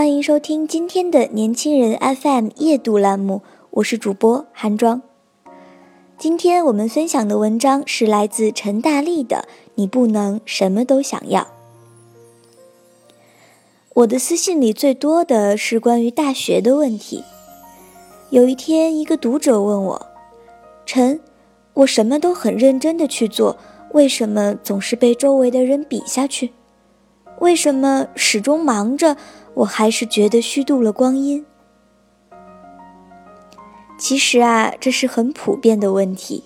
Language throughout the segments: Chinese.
欢迎收听今天的年轻人 FM 夜读栏目，我是主播韩庄。今天我们分享的文章是来自陈大力的《你不能什么都想要》。我的私信里最多的是关于大学的问题。有一天，一个读者问我：“陈，我什么都很认真的去做，为什么总是被周围的人比下去？为什么始终忙着？”我还是觉得虚度了光阴。其实啊，这是很普遍的问题。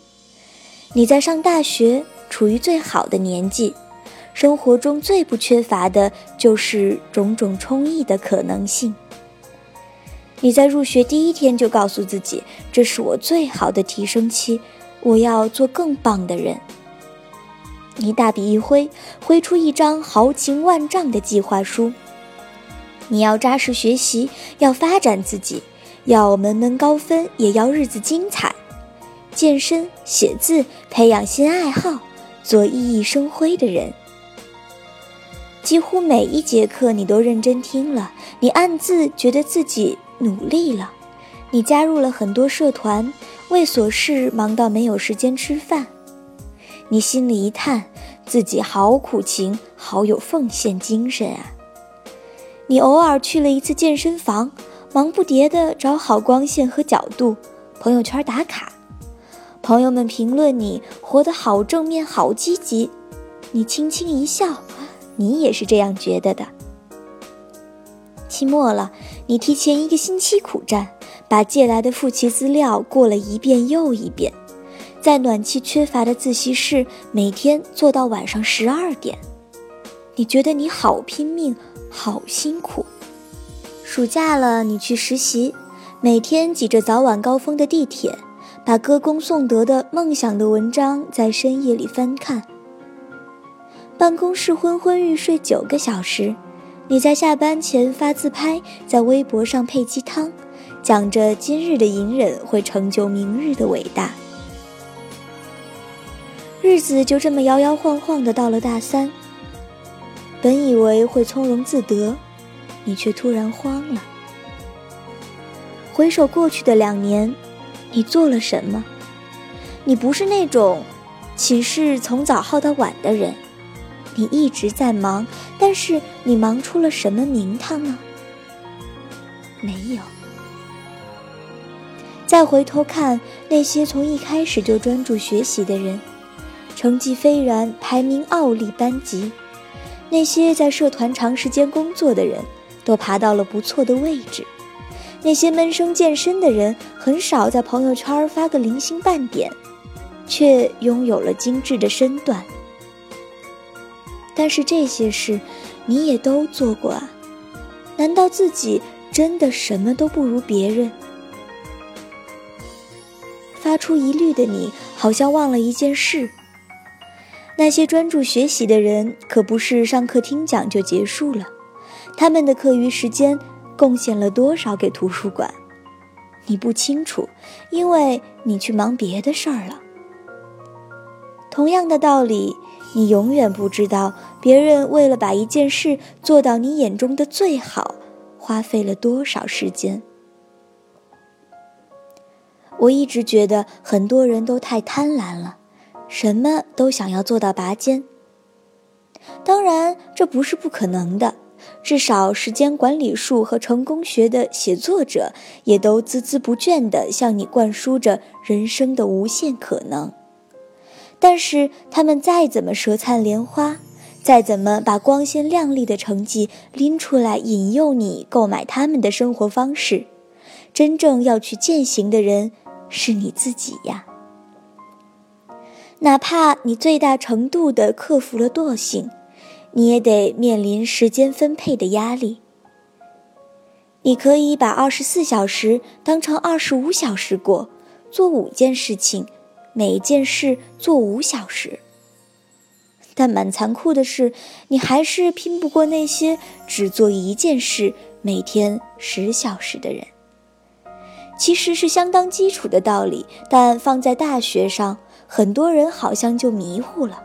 你在上大学，处于最好的年纪，生活中最不缺乏的就是种种充溢的可能性。你在入学第一天就告诉自己，这是我最好的提升期，我要做更棒的人。你大笔一挥，挥出一张豪情万丈的计划书。你要扎实学习，要发展自己，要门门高分，也要日子精彩。健身、写字，培养新爱好，做熠熠生辉的人。几乎每一节课你都认真听了，你暗自觉得自己努力了。你加入了很多社团，为琐事忙到没有时间吃饭。你心里一叹，自己好苦情，好有奉献精神啊。你偶尔去了一次健身房，忙不迭地找好光线和角度，朋友圈打卡，朋友们评论你活得好正面、好积极，你轻轻一笑，你也是这样觉得的。期末了，你提前一个星期苦战，把借来的复习资料过了一遍又一遍，在暖气缺乏的自习室每天做到晚上十二点，你觉得你好拼命。好辛苦，暑假了，你去实习，每天挤着早晚高峰的地铁，把歌功颂德的梦想的文章在深夜里翻看。办公室昏昏欲睡九个小时，你在下班前发自拍，在微博上配鸡汤，讲着今日的隐忍会成就明日的伟大。日子就这么摇摇晃晃的到了大三。本以为会从容自得，你却突然慌了。回首过去的两年，你做了什么？你不是那种寝室从早耗到晚的人，你一直在忙，但是你忙出了什么名堂呢？没有。再回头看那些从一开始就专注学习的人，成绩斐然，排名傲立班级。那些在社团长时间工作的人，都爬到了不错的位置；那些闷声健身的人，很少在朋友圈发个零星半点，却拥有了精致的身段。但是这些事，你也都做过啊？难道自己真的什么都不如别人？发出疑虑的你，好像忘了一件事。那些专注学习的人，可不是上课听讲就结束了，他们的课余时间贡献了多少给图书馆？你不清楚，因为你去忙别的事儿了。同样的道理，你永远不知道别人为了把一件事做到你眼中的最好，花费了多少时间。我一直觉得很多人都太贪婪了。什么都想要做到拔尖，当然这不是不可能的。至少时间管理术和成功学的写作者也都孜孜不倦地向你灌输着人生的无限可能。但是他们再怎么舌灿莲花，再怎么把光鲜亮丽的成绩拎出来引诱你购买他们的生活方式，真正要去践行的人是你自己呀。哪怕你最大程度地克服了惰性，你也得面临时间分配的压力。你可以把二十四小时当成二十五小时过，做五件事情，每一件事做五小时。但蛮残酷的是，你还是拼不过那些只做一件事、每天十小时的人。其实是相当基础的道理，但放在大学上，很多人好像就迷糊了。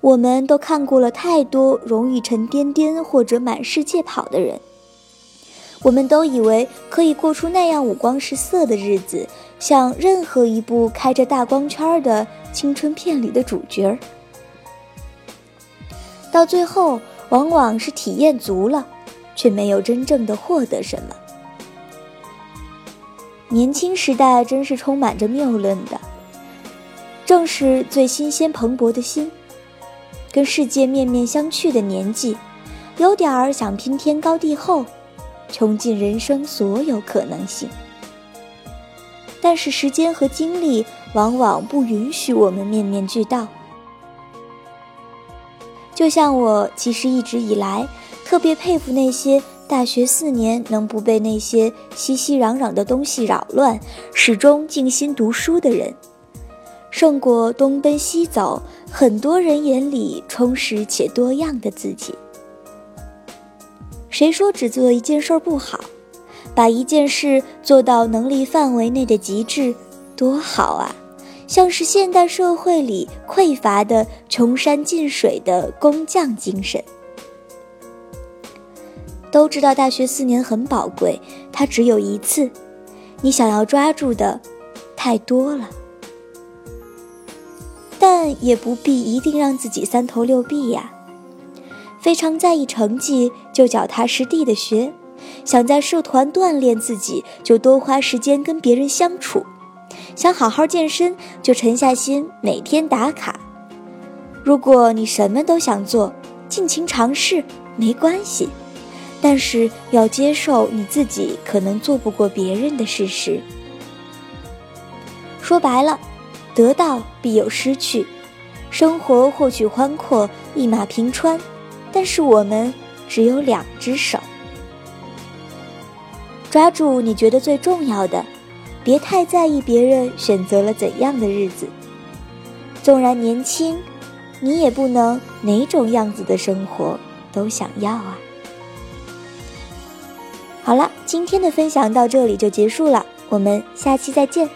我们都看过了太多容易沉甸甸或者满世界跑的人，我们都以为可以过出那样五光十色的日子，像任何一部开着大光圈的青春片里的主角儿。到最后，往往是体验足了，却没有真正的获得什么。年轻时代真是充满着谬论的，正是最新鲜蓬勃的心。跟世界面面相觑的年纪，有点儿想拼天高地厚，穷尽人生所有可能性。但是时间和精力往往不允许我们面面俱到。就像我其实一直以来特别佩服那些大学四年能不被那些熙熙攘攘的东西扰乱，始终静心读书的人。胜过东奔西走，很多人眼里充实且多样的自己。谁说只做一件事不好？把一件事做到能力范围内的极致，多好啊！像是现代社会里匮乏的穷山尽水的工匠精神。都知道大学四年很宝贵，它只有一次，你想要抓住的太多了。但也不必一定让自己三头六臂呀。非常在意成绩，就脚踏实地的学；想在社团锻炼自己，就多花时间跟别人相处；想好好健身，就沉下心每天打卡。如果你什么都想做，尽情尝试没关系，但是要接受你自己可能做不过别人的事实。说白了。得到必有失去，生活或许宽阔，一马平川，但是我们只有两只手。抓住你觉得最重要的，别太在意别人选择了怎样的日子。纵然年轻，你也不能哪种样子的生活都想要啊。好了，今天的分享到这里就结束了，我们下期再见。